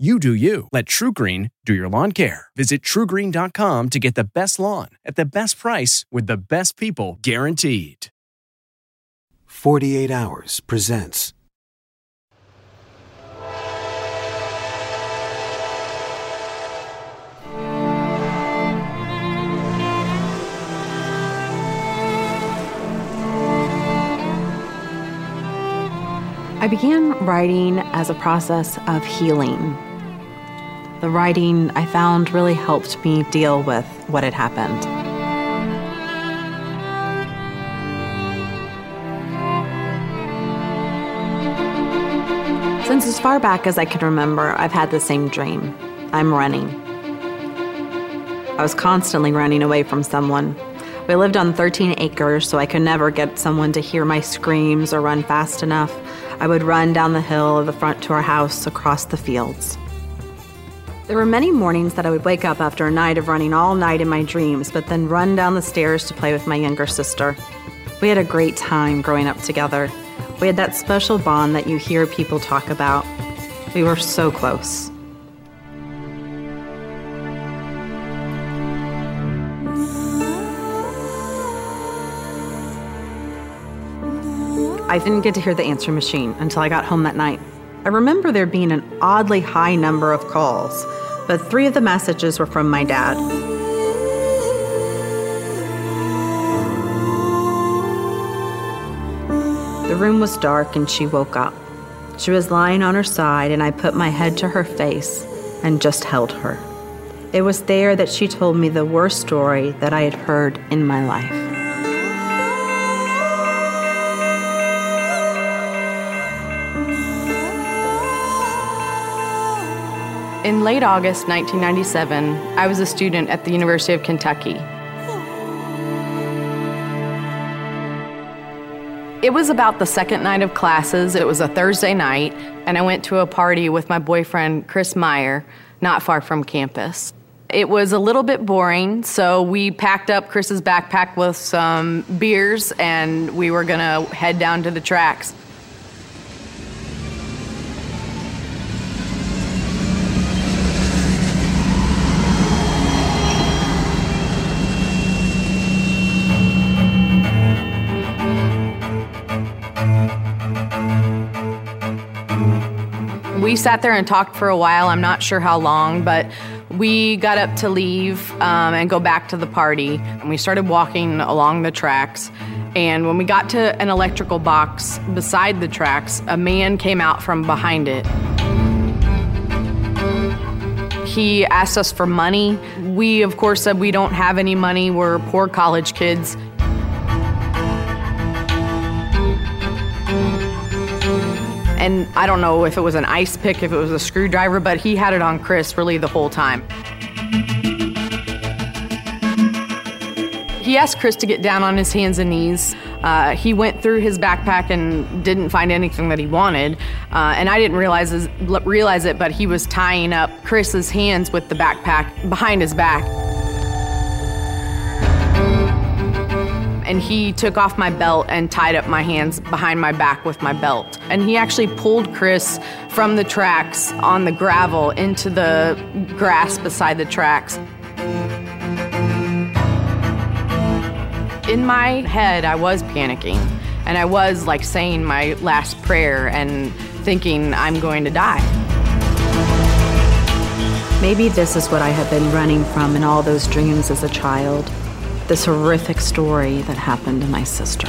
You do you. Let TruGreen do your lawn care. Visit trugreen.com to get the best lawn at the best price with the best people guaranteed. 48 Hours presents. I began writing as a process of healing. The writing I found really helped me deal with what had happened. Since as far back as I can remember, I've had the same dream. I'm running. I was constantly running away from someone. We lived on 13 acres, so I could never get someone to hear my screams or run fast enough. I would run down the hill of the front to our house across the fields. There were many mornings that I would wake up after a night of running all night in my dreams, but then run down the stairs to play with my younger sister. We had a great time growing up together. We had that special bond that you hear people talk about. We were so close. I didn't get to hear the answer machine until I got home that night. I remember there being an oddly high number of calls, but three of the messages were from my dad. The room was dark and she woke up. She was lying on her side, and I put my head to her face and just held her. It was there that she told me the worst story that I had heard in my life. In late August 1997, I was a student at the University of Kentucky. It was about the second night of classes. It was a Thursday night, and I went to a party with my boyfriend, Chris Maier, not far from campus. It was a little bit boring, so we packed up Chris's backpack with some beers and we were gonna head down to the tracks. We sat there and talked for a while. I'm not sure how long, but we got up to leave um, and go back to the party. And we started walking along the tracks. And when we got to an electrical box beside the tracks, a man came out from behind it. He asked us for money. We, of course, said we don't have any money. We're poor college kids. And I don't know if it was an ice pick, if it was a screwdriver, but he had it on Chris really the whole time. He asked Chris to get down on his hands and knees. Uh, he went through his backpack and didn't find anything that he wanted, uh, and I didn't realize realize it, but he was tying up Chris's hands with the backpack behind his back. And he took off my belt and tied up my hands behind my back with my belt. And he actually pulled Chris from the tracks on the gravel into the grass beside the tracks. In my head, I was panicking and I was like saying my last prayer and thinking I'm going to die. Maybe this is what I have been running from in all those dreams as a child this horrific story that happened to my sister.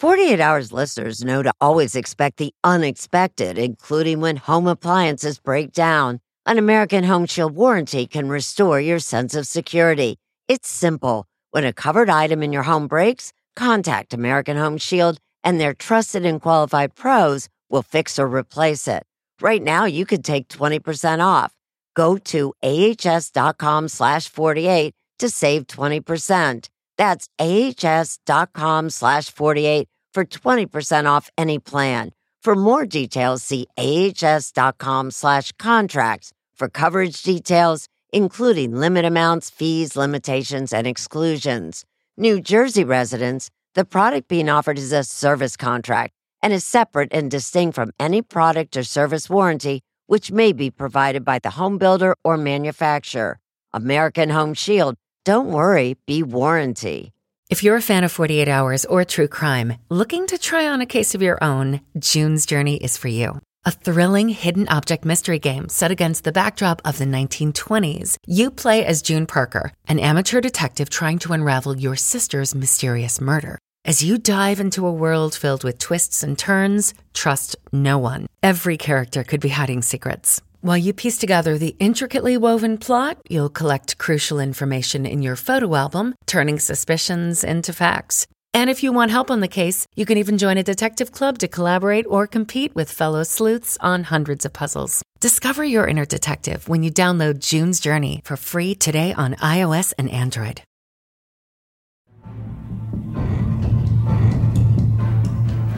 Forty-eight Hours listeners know to always expect the unexpected, including when home appliances break down. An American Home Shield warranty can restore your sense of security. It's simple. When a covered item in your home breaks, contact American Home Shield, and their trusted and qualified pros will fix or replace it. Right now, you could take 20% off. Go to ahs.com slash 48 to save 20%. That's ahs.com slash 48 for 20% off any plan. For more details, see ahs.com slash contracts for coverage details, including limit amounts, fees, limitations, and exclusions. New Jersey residents, the product being offered is a service contract and is separate and distinct from any product or service warranty which may be provided by the home builder or manufacturer. American Home Shield, don't worry, be warranty. If you're a fan of 48 Hours or true crime, looking to try on a case of your own, June's Journey is for you. A thrilling hidden object mystery game set against the backdrop of the 1920s. You play as June Parker, an amateur detective trying to unravel your sister's mysterious murder. As you dive into a world filled with twists and turns, trust no one. Every character could be hiding secrets. While you piece together the intricately woven plot, you'll collect crucial information in your photo album, turning suspicions into facts. And if you want help on the case, you can even join a detective club to collaborate or compete with fellow sleuths on hundreds of puzzles. Discover your inner detective when you download June's Journey for free today on iOS and Android.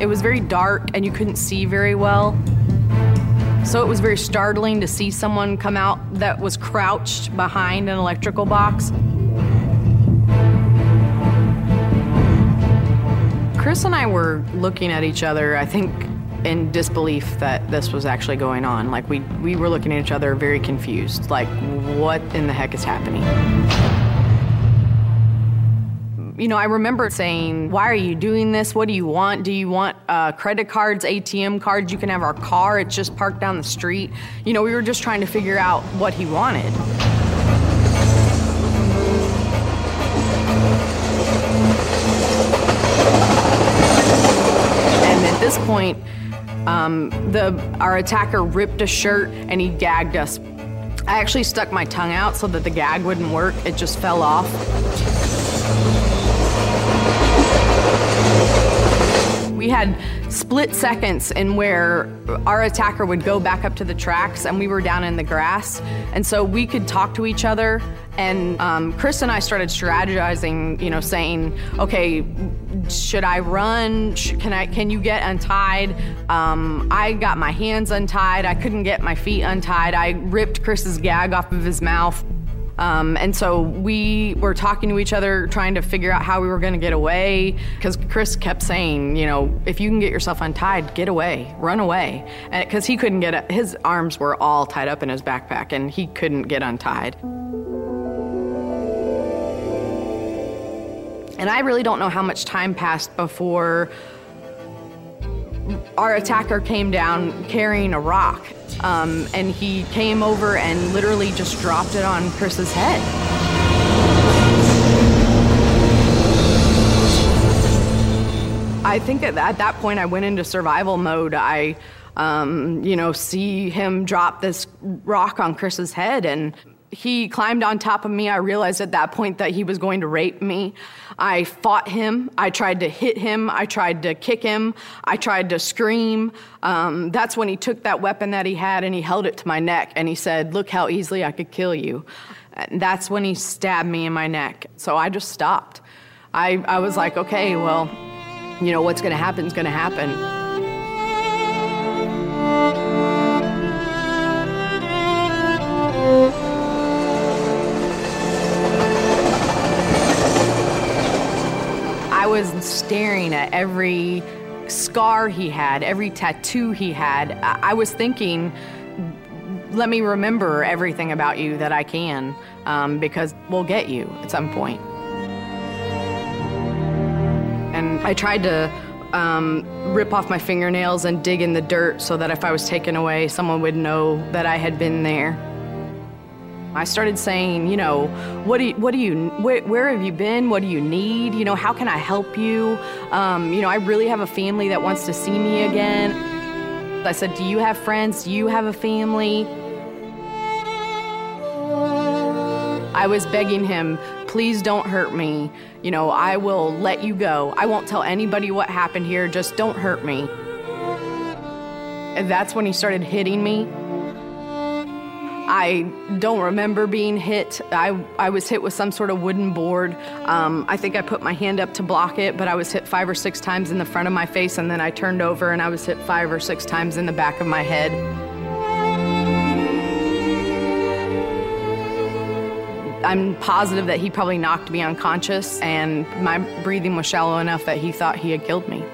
It was very dark and you couldn't see very well. So it was very startling to see someone come out that was crouched behind an electrical box. Chris and I were looking at each other, I think, in disbelief that this was actually going on. Like, we, we were looking at each other very confused. Like, what in the heck is happening? You know, I remember saying, Why are you doing this? What do you want? Do you want uh, credit cards, ATM cards? You can have our car, it's just parked down the street. You know, we were just trying to figure out what he wanted. And at this point, um, the, our attacker ripped a shirt and he gagged us. I actually stuck my tongue out so that the gag wouldn't work, it just fell off. We had split seconds in where our attacker would go back up to the tracks and we were down in the grass. And so we could talk to each other. And um, Chris and I started strategizing, you know, saying, okay, should I run? Can I? Can you get untied? Um, I got my hands untied. I couldn't get my feet untied. I ripped Chris's gag off of his mouth. Um, and so we were talking to each other, trying to figure out how we were going to get away. Because Chris kept saying, you know, if you can get yourself untied, get away, run away. Because he couldn't get, his arms were all tied up in his backpack and he couldn't get untied. And I really don't know how much time passed before our attacker came down carrying a rock. Um, and he came over and literally just dropped it on Chris's head. I think at that point I went into survival mode. I, um, you know, see him drop this rock on Chris's head, and He climbed on top of me. I realized at that point that he was going to rape me. I fought him. I tried to hit him. I tried to kick him. I tried to scream. Um, that's when he took that weapon that he had and he held it to my neck and he said, Look how easily I could kill you. And that's when he stabbed me in my neck. So I just stopped. I, I was like, Okay, well, you know, what's going to happen is going to happen. Was staring at every scar he had, every tattoo he had. I was thinking, let me remember everything about you that I can, um, because we'll get you at some point. And I tried to um, rip off my fingernails and dig in the dirt so that if I was taken away, someone would know that I had been there. I started saying, you know, what do you, what do you, where, where have you been? What do you need? You know, how can I help you? Um, you know, I really have a family that wants to see me again. I said, do you have friends? Do you have a family? I was begging him, please don't hurt me. You know, I will let you go. I won't tell anybody what happened here. Just don't hurt me. And that's when he started hitting me. I don't remember being hit. I, I was hit with some sort of wooden board. Um, I think I put my hand up to block it, but I was hit five or six times in the front of my face, and then I turned over and I was hit five or six times in the back of my head. I'm positive that he probably knocked me unconscious, and my breathing was shallow enough that he thought he had killed me.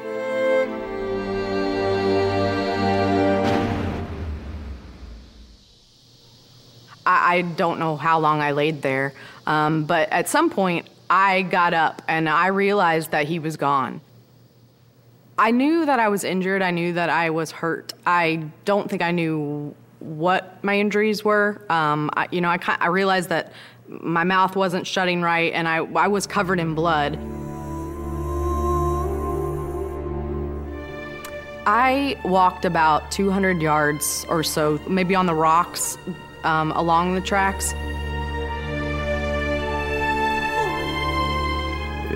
I, don't know how long I laid there, um, but at some point I got up and I realized that he was gone. I knew that I was injured. I knew that I was hurt. I don't think I knew what my injuries were. Um, I, you know, I, I realized that my mouth wasn't shutting right and I, I was covered in blood. I walked about 200 yards or so, maybe on the rocks, um, along the tracks.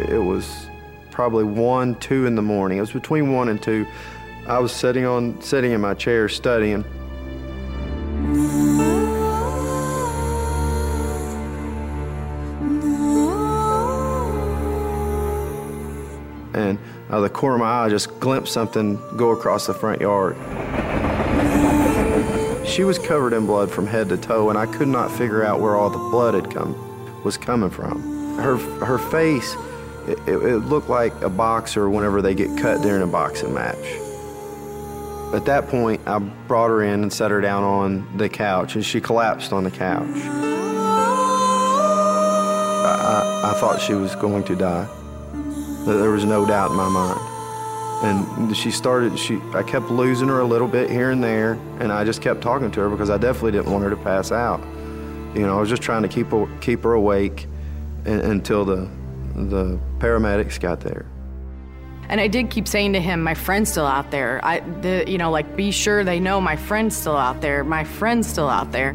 It was probably one, two in the morning. It was between one and two. I was sitting on sitting in my chair studying. And out of the corner of my eye, I just glimpsed something go across the front yard. She was covered in blood from head to toe, and I could not figure out where all the blood had come was coming from. Her her face, it, it looked like a boxer whenever they get cut during a boxing match. At that point, I brought her in and set her down on the couch, and she collapsed on the couch. I, I, I thought she was going to die. There was no doubt in my mind and she started she i kept losing her a little bit here and there and i just kept talking to her because i definitely didn't want her to pass out. You know i was just trying to keep her keep her awake and, until the the paramedics got there. And i did keep saying to him my friend's still out there. I the, you know like be sure they know my friend's still out there. My friend's still out there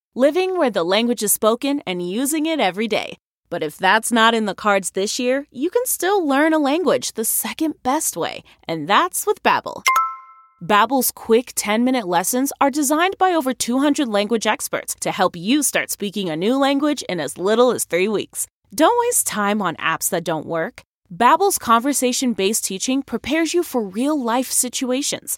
living where the language is spoken and using it every day. But if that's not in the cards this year, you can still learn a language the second best way, and that's with Babbel. Babbel's quick 10-minute lessons are designed by over 200 language experts to help you start speaking a new language in as little as 3 weeks. Don't waste time on apps that don't work. Babbel's conversation-based teaching prepares you for real-life situations.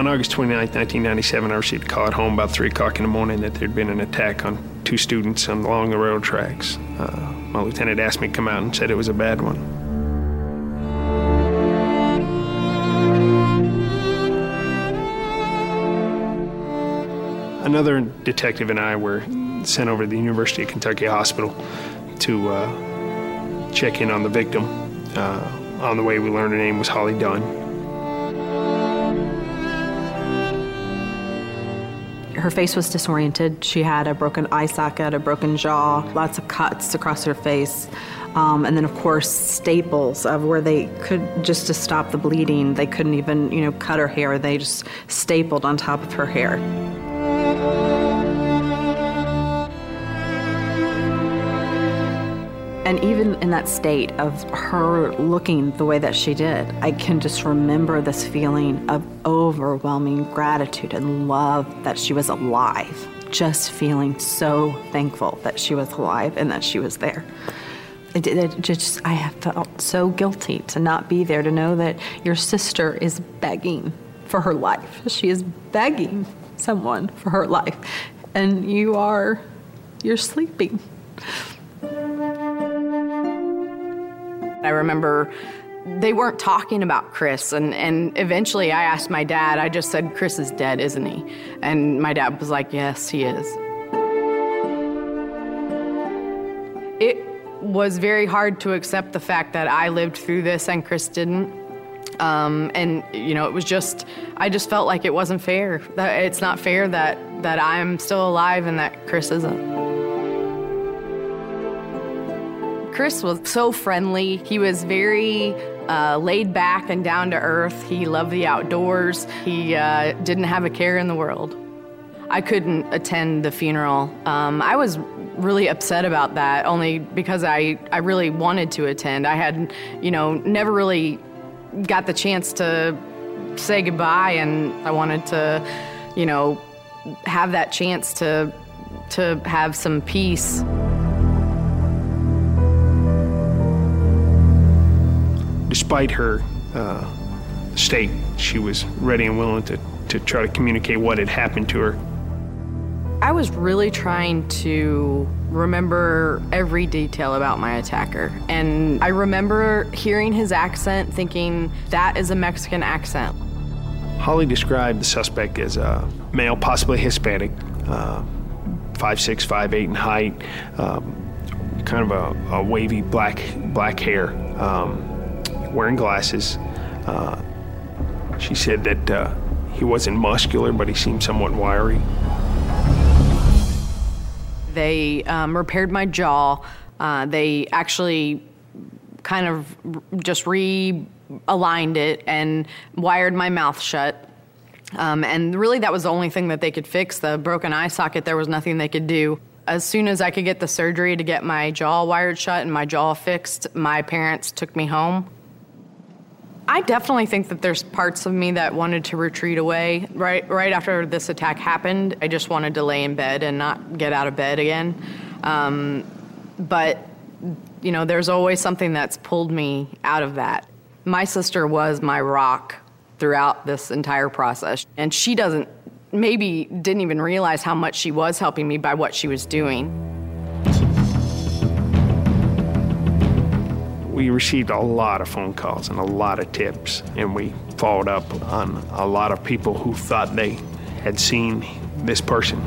On August 29, 1997, I received a call at home about 3 o'clock in the morning that there'd been an attack on two students along the railroad tracks. Uh, my lieutenant asked me to come out and said it was a bad one. Another detective and I were sent over to the University of Kentucky Hospital to uh, check in on the victim. Uh, on the way, we learned her name was Holly Dunn. Her face was disoriented. She had a broken eye socket, a broken jaw, lots of cuts across her face. Um, and then, of course, staples of where they could just to stop the bleeding. They couldn't even, you know, cut her hair. They just stapled on top of her hair. And even in that state of her looking the way that she did, I can just remember this feeling of overwhelming gratitude and love that she was alive. Just feeling so thankful that she was alive and that she was there. It, it just, I have felt so guilty to not be there, to know that your sister is begging for her life. She is begging someone for her life. And you are, you're sleeping. I remember they weren't talking about Chris, and, and eventually I asked my dad, I just said, Chris is dead, isn't he? And my dad was like, Yes, he is. It was very hard to accept the fact that I lived through this and Chris didn't. Um, and you know, it was just I just felt like it wasn't fair. That it's not fair that that I'm still alive and that Chris isn't. Chris was so friendly. He was very uh, laid back and down to earth. He loved the outdoors. He uh, didn't have a care in the world. I couldn't attend the funeral. Um, I was really upset about that, only because I, I really wanted to attend. I had, you know, never really got the chance to say goodbye, and I wanted to, you know, have that chance to to have some peace. Despite her uh, state, she was ready and willing to, to try to communicate what had happened to her. I was really trying to remember every detail about my attacker. And I remember hearing his accent, thinking, that is a Mexican accent. Holly described the suspect as a male, possibly Hispanic, uh, five six, five eight in height, um, kind of a, a, wavy black black hair, um, wearing glasses. Uh, she said that uh, he wasn't muscular, but he seemed somewhat wiry. They um, repaired my jaw. Uh, they actually kind of just realigned it and wired my mouth shut. Um, and really, that was the only thing that they could fix. The broken eye socket, there was nothing they could do. As soon as I could get the surgery to get my jaw wired shut and my jaw fixed, my parents took me home. I definitely think that there's parts of me that wanted to retreat away. Right, right after this attack happened, I just wanted to lay in bed and not get out of bed again. Um, but you know, there's always something that's pulled me out of that. My sister was my rock throughout this entire process, and she doesn't, maybe didn't even realize how much she was helping me by what she was doing. We received a lot of phone calls and a lot of tips, and we followed up on a lot of people who thought they had seen this person.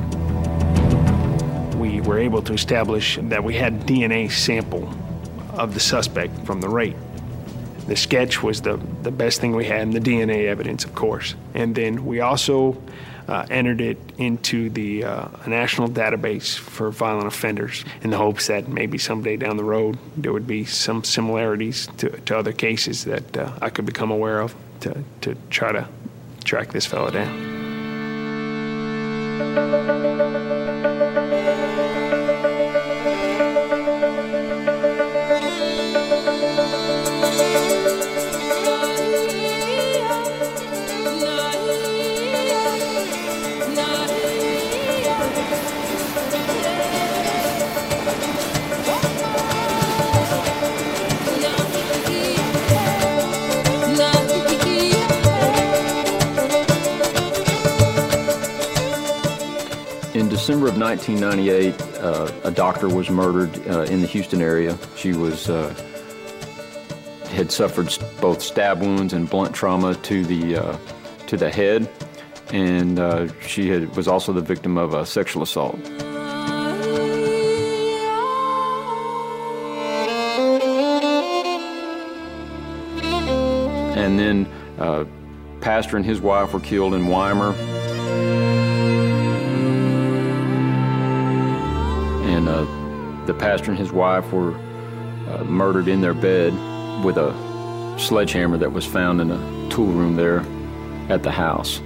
We were able to establish that we had DNA sample of the suspect from the rape. The sketch was the, the best thing we had, and the DNA evidence, of course. And then we also uh, entered it into the uh, national database for violent offenders in the hopes that maybe someday down the road there would be some similarities to, to other cases that uh, I could become aware of to, to try to track this fellow down. December of 1998, uh, a doctor was murdered uh, in the Houston area. She was uh, had suffered both stab wounds and blunt trauma to the uh, to the head, and uh, she had, was also the victim of a sexual assault. And then, uh, pastor and his wife were killed in Weimar. The pastor and his wife were uh, murdered in their bed with a sledgehammer that was found in a tool room there at the house.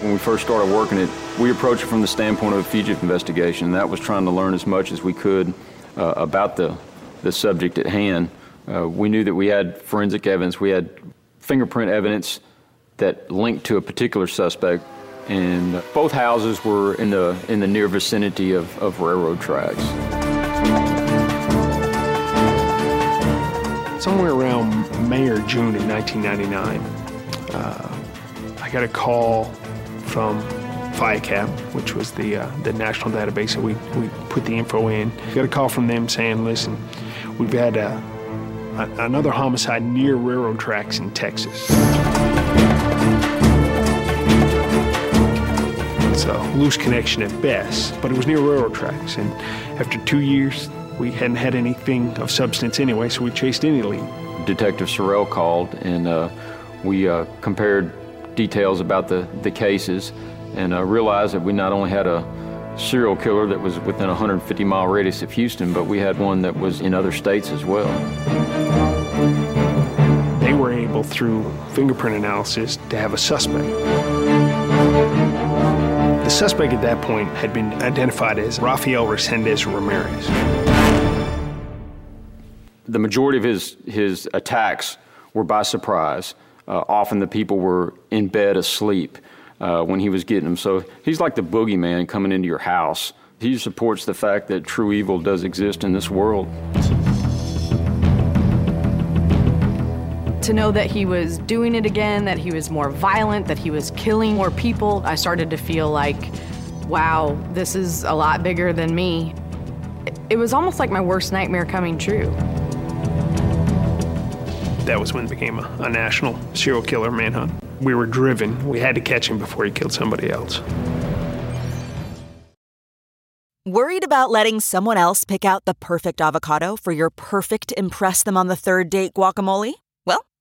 When we first started working it, we approached it from the standpoint of a fugitive investigation, and that was trying to learn as much as we could uh, about the, the subject at hand. Uh, we knew that we had forensic evidence, we had fingerprint evidence that linked to a particular suspect and both houses were in the in the near vicinity of, of railroad tracks. Somewhere around May or June of 1999, uh, I got a call from ViCAP, which was the uh, the national database that we, we put the info in. Got a call from them saying, listen, we've had a, a, another homicide near railroad tracks in Texas. It's a loose connection at best, but it was near railroad tracks. And after two years, we hadn't had anything of substance anyway, so we chased any lead. Detective Sorrell called, and uh, we uh, compared details about the, the cases and uh, realized that we not only had a serial killer that was within a 150 mile radius of Houston, but we had one that was in other states as well. They were able, through fingerprint analysis, to have a suspect. The suspect at that point had been identified as Rafael Resendez Ramirez. The majority of his, his attacks were by surprise. Uh, often the people were in bed asleep uh, when he was getting them. So he's like the boogeyman coming into your house. He supports the fact that true evil does exist in this world. To know that he was doing it again, that he was more violent, that he was killing more people, I started to feel like, wow, this is a lot bigger than me. It was almost like my worst nightmare coming true. That was when it became a, a national serial killer manhunt. We were driven. We had to catch him before he killed somebody else. Worried about letting someone else pick out the perfect avocado for your perfect Impress Them on the Third Date guacamole?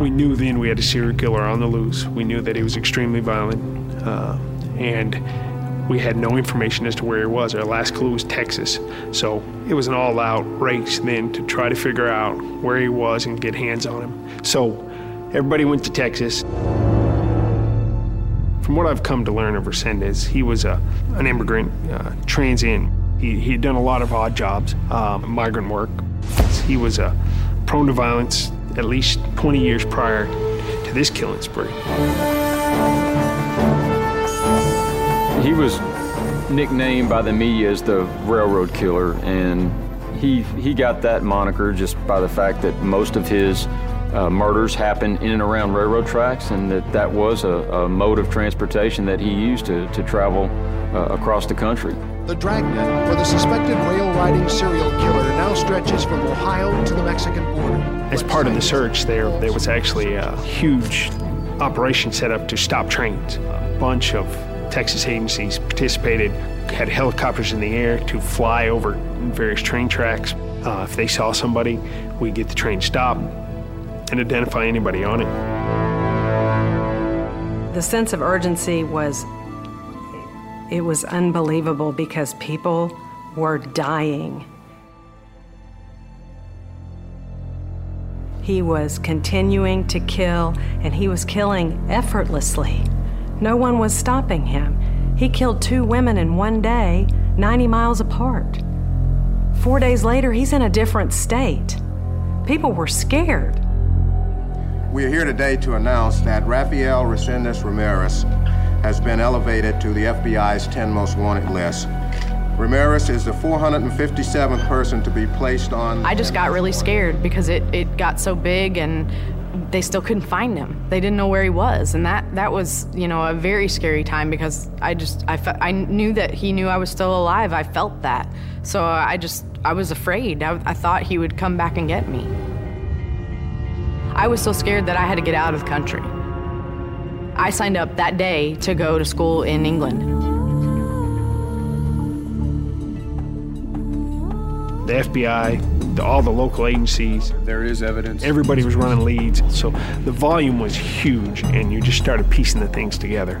We knew then we had a serial killer on the loose. We knew that he was extremely violent, uh, and we had no information as to where he was. Our last clue was Texas. So it was an all out race then to try to figure out where he was and get hands on him. So everybody went to Texas. From what I've come to learn of Resendez, he was a, an immigrant, uh, transient. He, he had done a lot of odd jobs, um, migrant work. He was uh, prone to violence at least 20 years prior to this killing spree. He was nicknamed by the media as the railroad killer, and he he got that moniker just by the fact that most of his uh, murders happened in and around railroad tracks, and that that was a, a mode of transportation that he used to, to travel uh, across the country. The dragnet for the suspected rail riding serial killer now stretches from Ohio to the Mexican border. As part of the search, there there was actually a huge operation set up to stop trains. A bunch of Texas agencies participated, had helicopters in the air to fly over various train tracks. Uh, if they saw somebody, we'd get the train stopped and identify anybody on it. The sense of urgency was it was unbelievable because people were dying. He was continuing to kill, and he was killing effortlessly. No one was stopping him. He killed two women in one day, 90 miles apart. Four days later, he's in a different state. People were scared. We are here today to announce that Rafael Resendez Ramirez has been elevated to the FBI's 10 most wanted list. Ramirez is the 457th person to be placed on. I just got really scared because it, it got so big and they still couldn't find him. They didn't know where he was, and that that was you know a very scary time because I just I fe- I knew that he knew I was still alive. I felt that, so I just I was afraid. I, I thought he would come back and get me. I was so scared that I had to get out of the country. I signed up that day to go to school in England. The FBI, the, all the local agencies. There is evidence. Everybody was running leads. So the volume was huge, and you just started piecing the things together.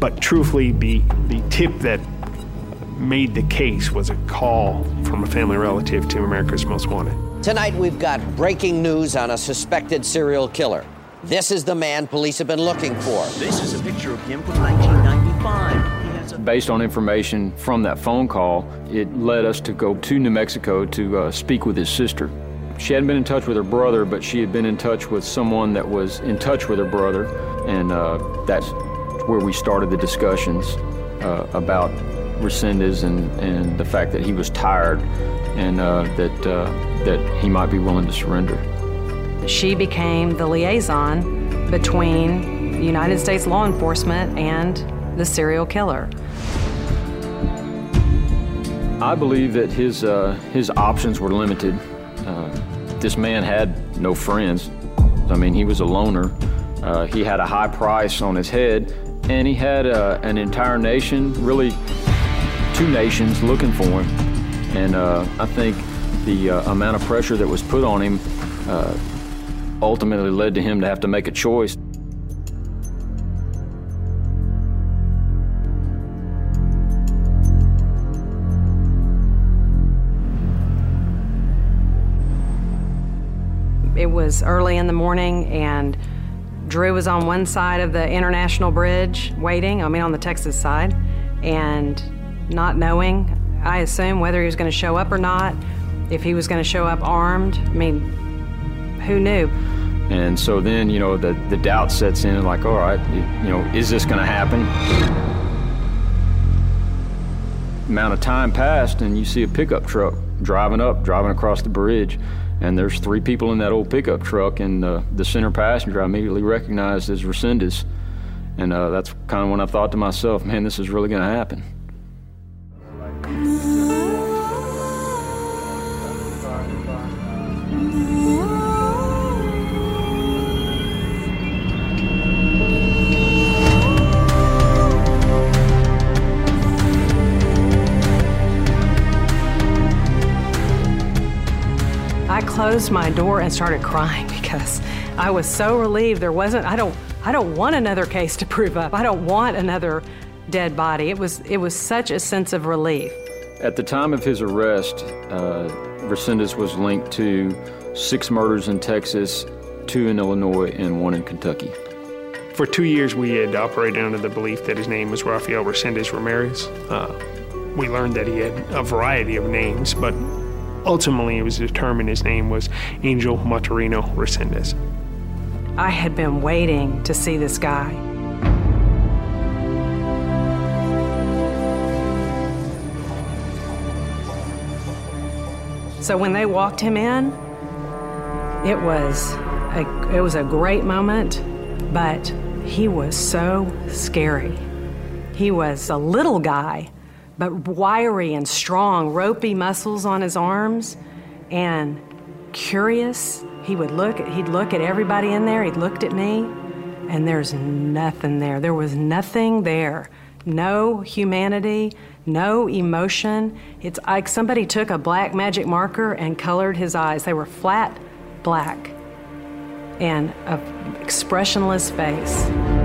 But truthfully, the, the tip that made the case was a call from a family relative to America's Most Wanted. Tonight, we've got breaking news on a suspected serial killer. This is the man police have been looking for. This is a picture of him from 1995. Based on information from that phone call, it led us to go to New Mexico to uh, speak with his sister. She hadn't been in touch with her brother, but she had been in touch with someone that was in touch with her brother, and uh, that's where we started the discussions uh, about Resendez and, and the fact that he was tired and uh, that, uh, that he might be willing to surrender. She became the liaison between United States law enforcement and the serial killer. I believe that his, uh, his options were limited. Uh, this man had no friends. I mean, he was a loner. Uh, he had a high price on his head, and he had uh, an entire nation, really two nations, looking for him. And uh, I think the uh, amount of pressure that was put on him ultimately led to him to have to make a choice. Was early in the morning, and Drew was on one side of the International Bridge waiting, I mean, on the Texas side, and not knowing, I assume, whether he was going to show up or not, if he was going to show up armed. I mean, who knew? And so then, you know, the, the doubt sets in, like, all right, you know, is this going to happen? Amount of time passed, and you see a pickup truck driving up, driving across the bridge, and there's three people in that old pickup truck, and uh, the center passenger I immediately recognized as Resendez. And uh, that's kind of when I thought to myself, man, this is really going to happen. Closed my door and started crying because I was so relieved there wasn't I don't I don't want another case to prove up. I don't want another dead body. It was it was such a sense of relief. At the time of his arrest, uh, Resendez was linked to six murders in Texas, two in Illinois, and one in Kentucky. For two years, we had operated under the belief that his name was Rafael Resendez Ramirez. Uh, we learned that he had a variety of names, but ultimately it was determined his name was Angel Maturino Resendez. I had been waiting to see this guy. So when they walked him in, it was a, it was a great moment, but he was so scary. He was a little guy, but wiry and strong, ropey muscles on his arms, and curious. He would look, he'd look at everybody in there, he'd looked at me, and there's nothing there. There was nothing there. No humanity, no emotion. It's like somebody took a black magic marker and colored his eyes. They were flat black and an expressionless face.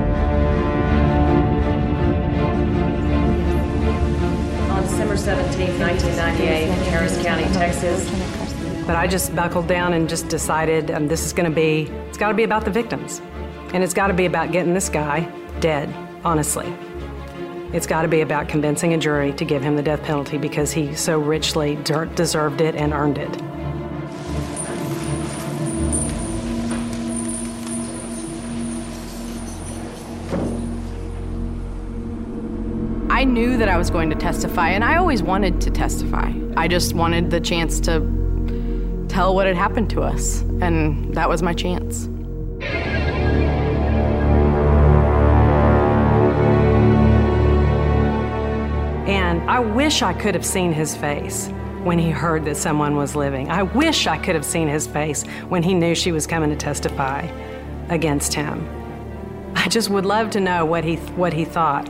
17, 1998, in Harris County, Texas. But I just buckled down and just decided um, this is going to be, it's got to be about the victims. And it's got to be about getting this guy dead, honestly. It's got to be about convincing a jury to give him the death penalty because he so richly deserved it and earned it. I knew that I was going to testify, and I always wanted to testify. I just wanted the chance to tell what had happened to us, and that was my chance. And I wish I could have seen his face when he heard that someone was living. I wish I could have seen his face when he knew she was coming to testify against him. I just would love to know what he, what he thought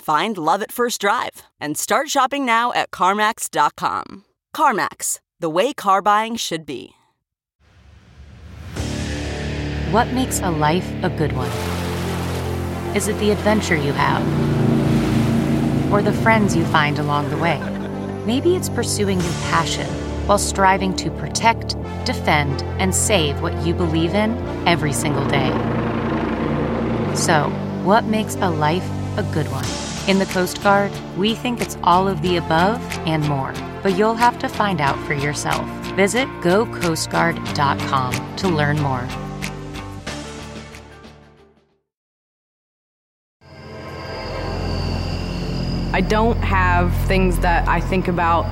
Find love at first drive and start shopping now at CarMax.com. CarMax, the way car buying should be. What makes a life a good one? Is it the adventure you have? Or the friends you find along the way? Maybe it's pursuing your passion while striving to protect, defend, and save what you believe in every single day. So, what makes a life a good one? In the Coast Guard, we think it's all of the above and more, but you'll have to find out for yourself. Visit gocoastguard.com to learn more. I don't have things that I think about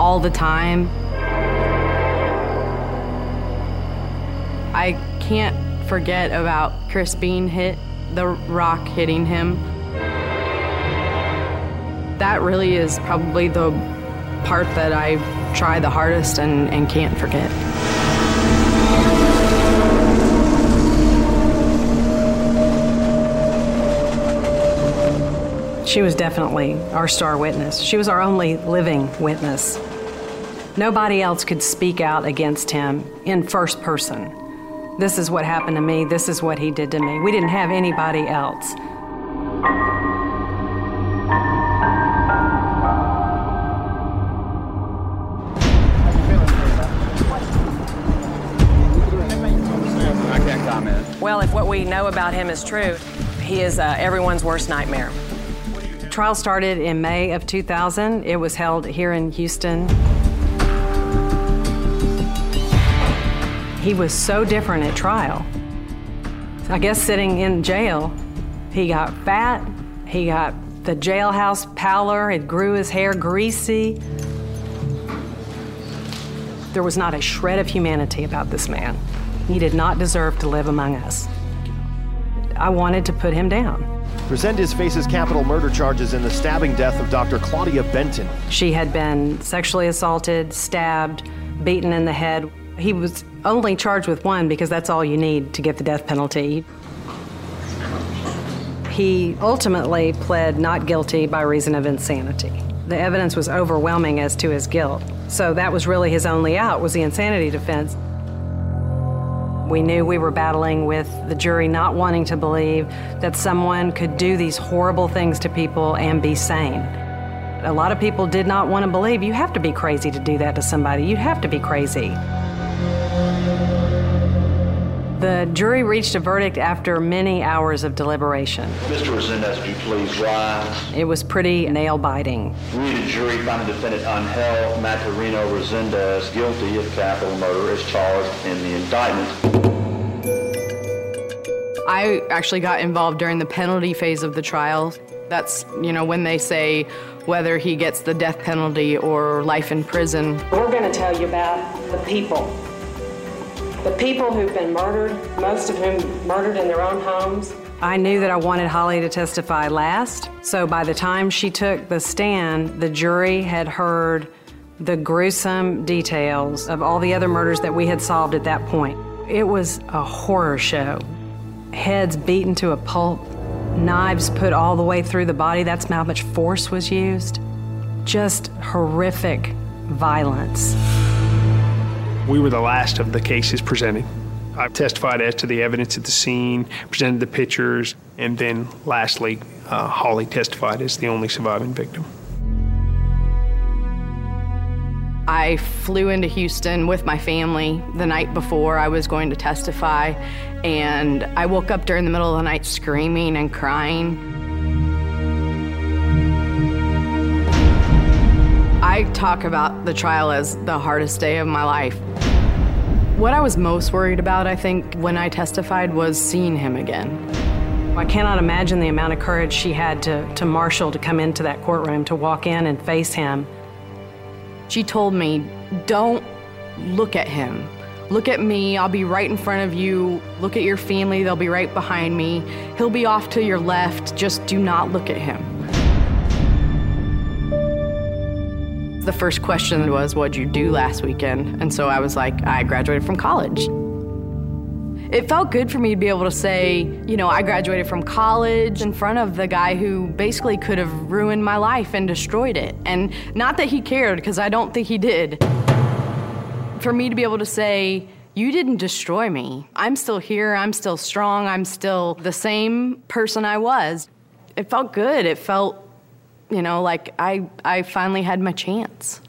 all the time. I can't forget about Chris being hit, the rock hitting him. That really is probably the part that I try the hardest and, and can't forget. She was definitely our star witness. She was our only living witness. Nobody else could speak out against him in first person. This is what happened to me. This is what he did to me. We didn't have anybody else. Well, if what we know about him is true, he is uh, everyone's worst nightmare. Trial started in May of 2000. It was held here in Houston. He was so different at trial. I guess sitting in jail, he got fat, he got the jailhouse pallor, it grew his hair greasy. There was not a shred of humanity about this man. He did not deserve to live among us. I wanted to put him down. Resendez faces capital murder charges in the stabbing death of Dr. Claudia Benton. She had been sexually assaulted, stabbed, beaten in the head. He was only charged with one because that's all you need to get the death penalty. He ultimately pled not guilty by reason of insanity. The evidence was overwhelming as to his guilt. So that was really his only out was the insanity defense. We knew we were battling with the jury not wanting to believe that someone could do these horrible things to people and be sane. A lot of people did not want to believe you have to be crazy to do that to somebody. You'd have to be crazy. The jury reached a verdict after many hours of deliberation. Mr. Resendez, would you please rise? It was pretty nail biting. We, the jury, find the defendant Angel Maturino Resendez guilty of capital murder as charged in the indictment. I actually got involved during the penalty phase of the trial. That's, you know, when they say whether he gets the death penalty or life in prison. We're going to tell you about the people. The people who've been murdered, most of whom murdered in their own homes. I knew that I wanted Holly to testify last, so by the time she took the stand, the jury had heard the gruesome details of all the other murders that we had solved at that point. It was a horror show. Heads beaten to a pulp, knives put all the way through the body. That's how much force was used. Just horrific violence. We were the last of the cases presented. I testified as to the evidence at the scene, presented the pictures, and then lastly, uh, Holly testified as the only surviving victim. I flew into Houston with my family the night before I was going to testify, and I woke up during the middle of the night screaming and crying. I talk about the trial as the hardest day of my life. What I was most worried about, I think, when I testified was seeing him again. I cannot imagine the amount of courage she had to, to marshal to come into that courtroom, to walk in and face him. She told me, Don't look at him. Look at me, I'll be right in front of you. Look at your family, they'll be right behind me. He'll be off to your left, just do not look at him. The first question was, What'd you do last weekend? And so I was like, I graduated from college. It felt good for me to be able to say, you know, I graduated from college in front of the guy who basically could have ruined my life and destroyed it. And not that he cared, because I don't think he did. For me to be able to say, you didn't destroy me. I'm still here, I'm still strong, I'm still the same person I was. It felt good. It felt you know, like I, I finally had my chance.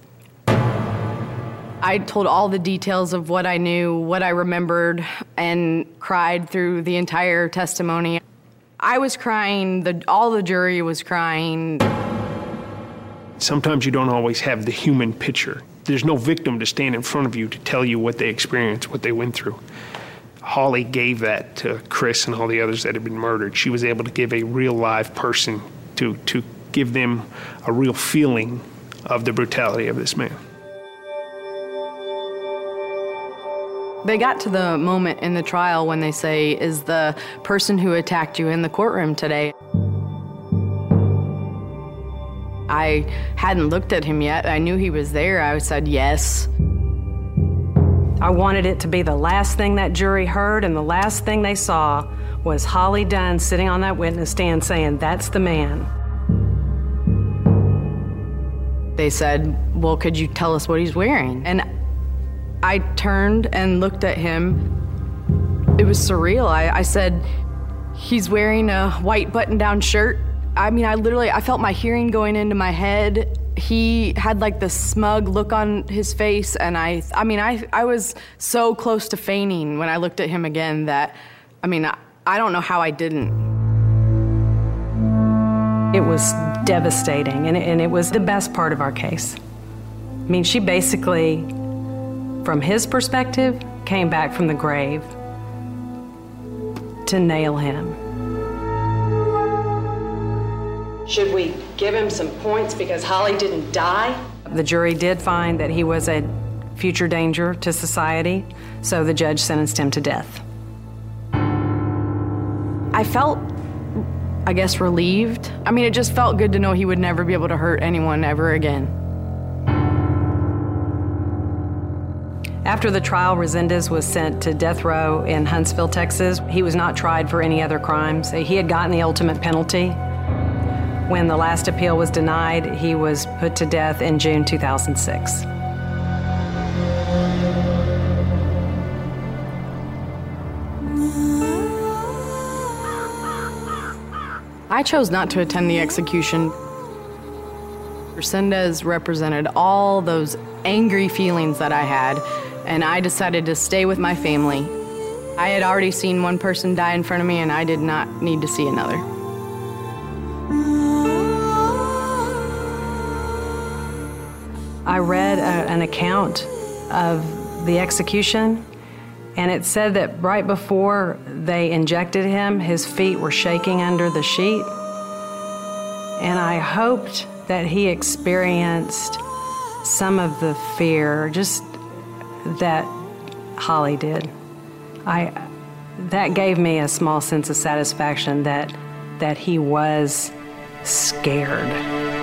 I told all the details of what I knew, what I remembered, and cried through the entire testimony. I was crying, the, all the jury was crying. Sometimes you don't always have the human picture. There's no victim to stand in front of you to tell you what they experienced, what they went through. Holly gave that to Chris and all the others that had been murdered. She was able to give a real live person to, to give them a real feeling of the brutality of this man. They got to the moment in the trial when they say, Is the person who attacked you in the courtroom today? I hadn't looked at him yet. I knew he was there. I said, Yes. I wanted it to be the last thing that jury heard, and the last thing they saw was Holly Dunn sitting on that witness stand saying, That's the man. They said, Well, could you tell us what he's wearing? And I turned and looked at him. It was surreal. I, I said, He's wearing a white button down shirt. I mean, I literally I felt my hearing going into my head. He had like this smug look on his face and I I mean, I I was so close to fainting when I looked at him again that I mean, I, I don't know how I didn't. It was devastating, and it, and it was the best part of our case. I mean, she basically, from his perspective, came back from the grave to nail him. Should we give him some points because Holly didn't die? The jury did find that he was a future danger to society, so the judge sentenced him to death. I felt, I guess, relieved. I mean, it just felt good to know he would never be able to hurt anyone ever again. After the trial, Resendez was sent to death row in Huntsville, Texas. He was not tried for any other crimes. He had gotten the ultimate penalty. When the last appeal was denied, he was put to death in June 2006. I chose not to attend the execution. Resendez represented all those angry feelings that I had, and I decided to stay with my family. I had already seen one person die in front of me, and I did not need to see another. I read a, an account of the execution, and it said that right before they injected him, his feet were shaking under the sheet. And I hoped that he experienced some of the fear, just that Holly did. I that gave me a small sense of satisfaction that that he was scared.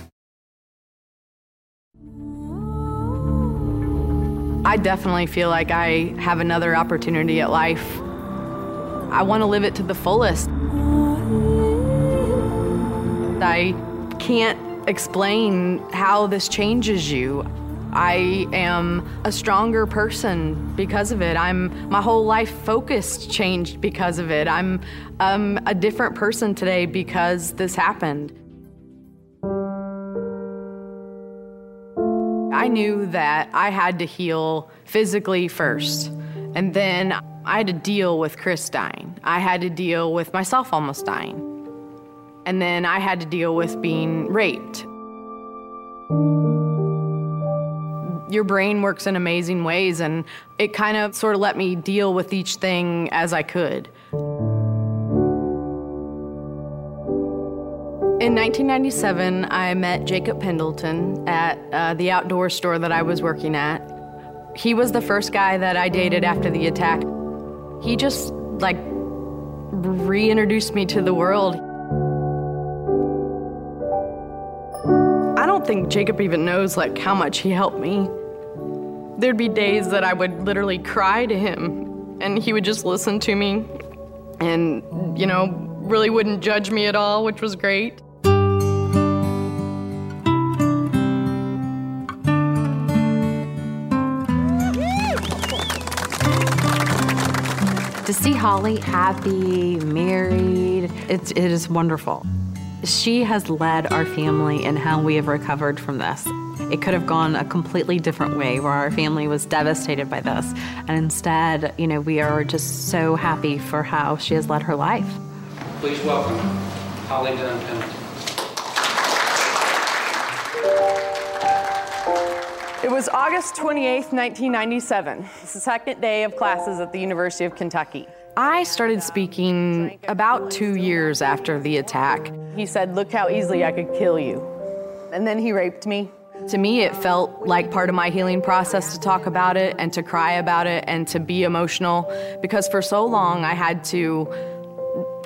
I definitely feel like I have another opportunity at life. I want to live it to the fullest. I can't explain how this changes you. I am a stronger person because of it. I'm my whole life focused changed because of it. I'm um, a different person today because this happened. I knew that I had to heal physically first, and then I had to deal with Chris dying. I had to deal with myself almost dying, and then I had to deal with being raped your brain works in amazing ways, and it kind of sort of let me deal with each thing as I could. In 1997, I met Jacob Pendleton at uh, the outdoor store that I was working at. He was the first guy that I dated after the attack. He just, like, reintroduced me to the world. I don't think Jacob even knows, like, how much he helped me. There'd be days that I would literally cry to him, and he would just listen to me and, you know, really wouldn't judge me at all, which was great. To see Holly happy, married, it's, it is wonderful. She has led our family in how we have recovered from this. It could have gone a completely different way where our family was devastated by this. And instead, you know, we are just so happy for how she has led her life. Please welcome Holly Dunn Pendleton. It was August 28th, 1997, the second day of classes at the University of Kentucky. I started speaking about two years after the attack. He said, Look how easily I could kill you. And then he raped me. To me, it felt like part of my healing process to talk about it and to cry about it and to be emotional because for so long I had to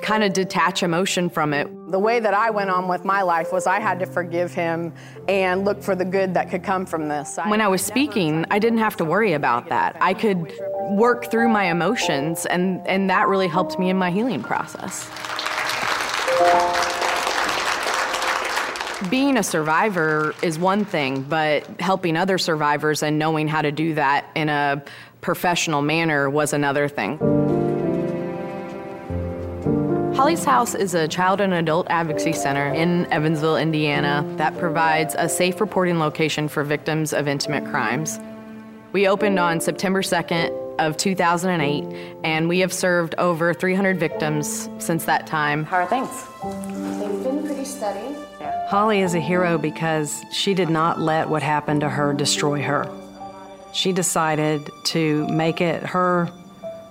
kind of detach emotion from it. The way that I went on with my life was I had to forgive him and look for the good that could come from this. When I was speaking, I didn't have to worry about that. I could work through my emotions, and, and that really helped me in my healing process. Being a survivor is one thing, but helping other survivors and knowing how to do that in a professional manner was another thing. Holly's House is a child and adult advocacy center in Evansville, Indiana, that provides a safe reporting location for victims of intimate crimes. We opened on September 2nd of 2008, and we have served over 300 victims since that time. How are things? They've been pretty steady. Holly is a hero because she did not let what happened to her destroy her. She decided to make it her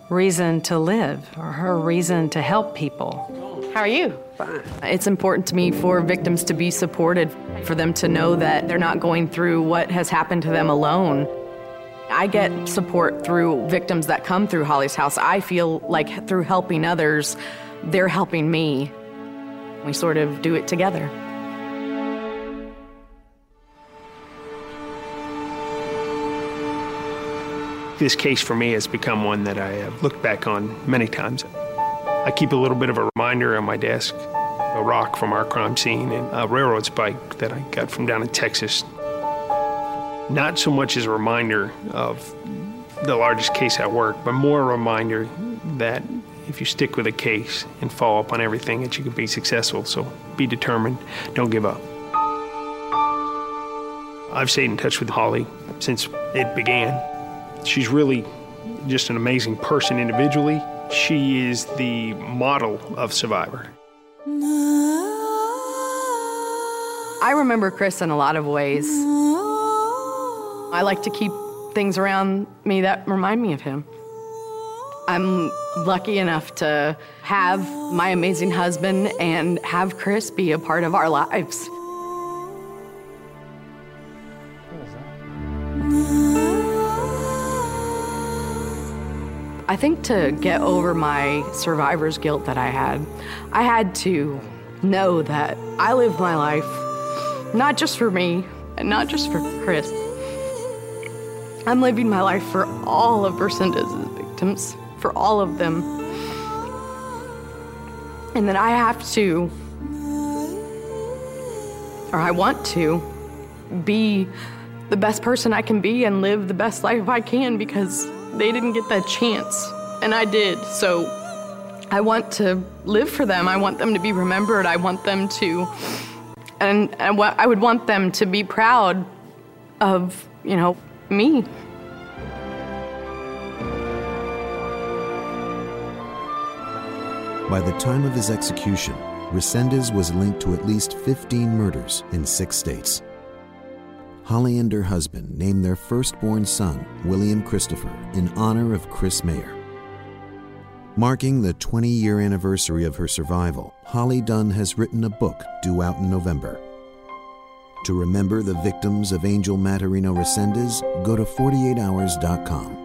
reason to live or her reason to help people. How are you? Fine. It's important to me for victims to be supported, for them to know that they're not going through what has happened to them alone. I get support through victims that come through Holly's House. I feel like through helping others, they're helping me. We sort of do it together. This case for me has become one that I have looked back on many times. I keep a little bit of a reminder on my desk a rock from our crime scene and a railroad spike that I got from down in Texas. Not so much as a reminder of the largest case at work, but more a reminder that if you stick with a case and follow up on everything, that you can be successful. So be determined, don't give up. I've stayed in touch with Holly since it began. She's really just an amazing person individually. She is the model of survivor. I remember Chris in a lot of ways. I like to keep things around me that remind me of him. I'm lucky enough to have my amazing husband and have Chris be a part of our lives. I think to get over my survivor's guilt that I had, I had to know that I lived my life not just for me and not just for Chris. I'm living my life for all of Resendez's victims, for all of them. And that I have to, or I want to, be the best person I can be and live the best life I can because they didn't get that chance. And I did. So I want to live for them. I want them to be remembered. I want them to, and, and I would want them to be proud of, you know, me. By the time of his execution, Resendez was linked to at least 15 murders in six states. Holly and her husband named their firstborn son, William Christopher, in honor of Chris Maier. Marking the 20 year anniversary of her survival, Holly Dunn has written a book due out in November. To remember the victims of Angel Maturino Resendez, go to 48hours.com.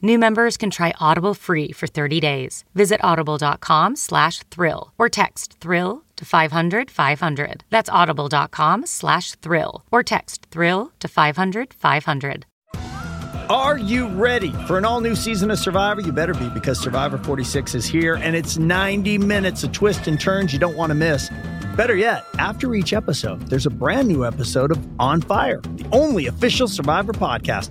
New members can try Audible free for 30 days. Visit audible.com slash thrill or text thrill to 500 500. That's audible.com slash thrill or text thrill to 500 500. Are you ready for an all new season of Survivor? You better be because Survivor 46 is here and it's 90 minutes of twists and turns you don't want to miss. Better yet, after each episode, there's a brand new episode of On Fire, the only official Survivor podcast.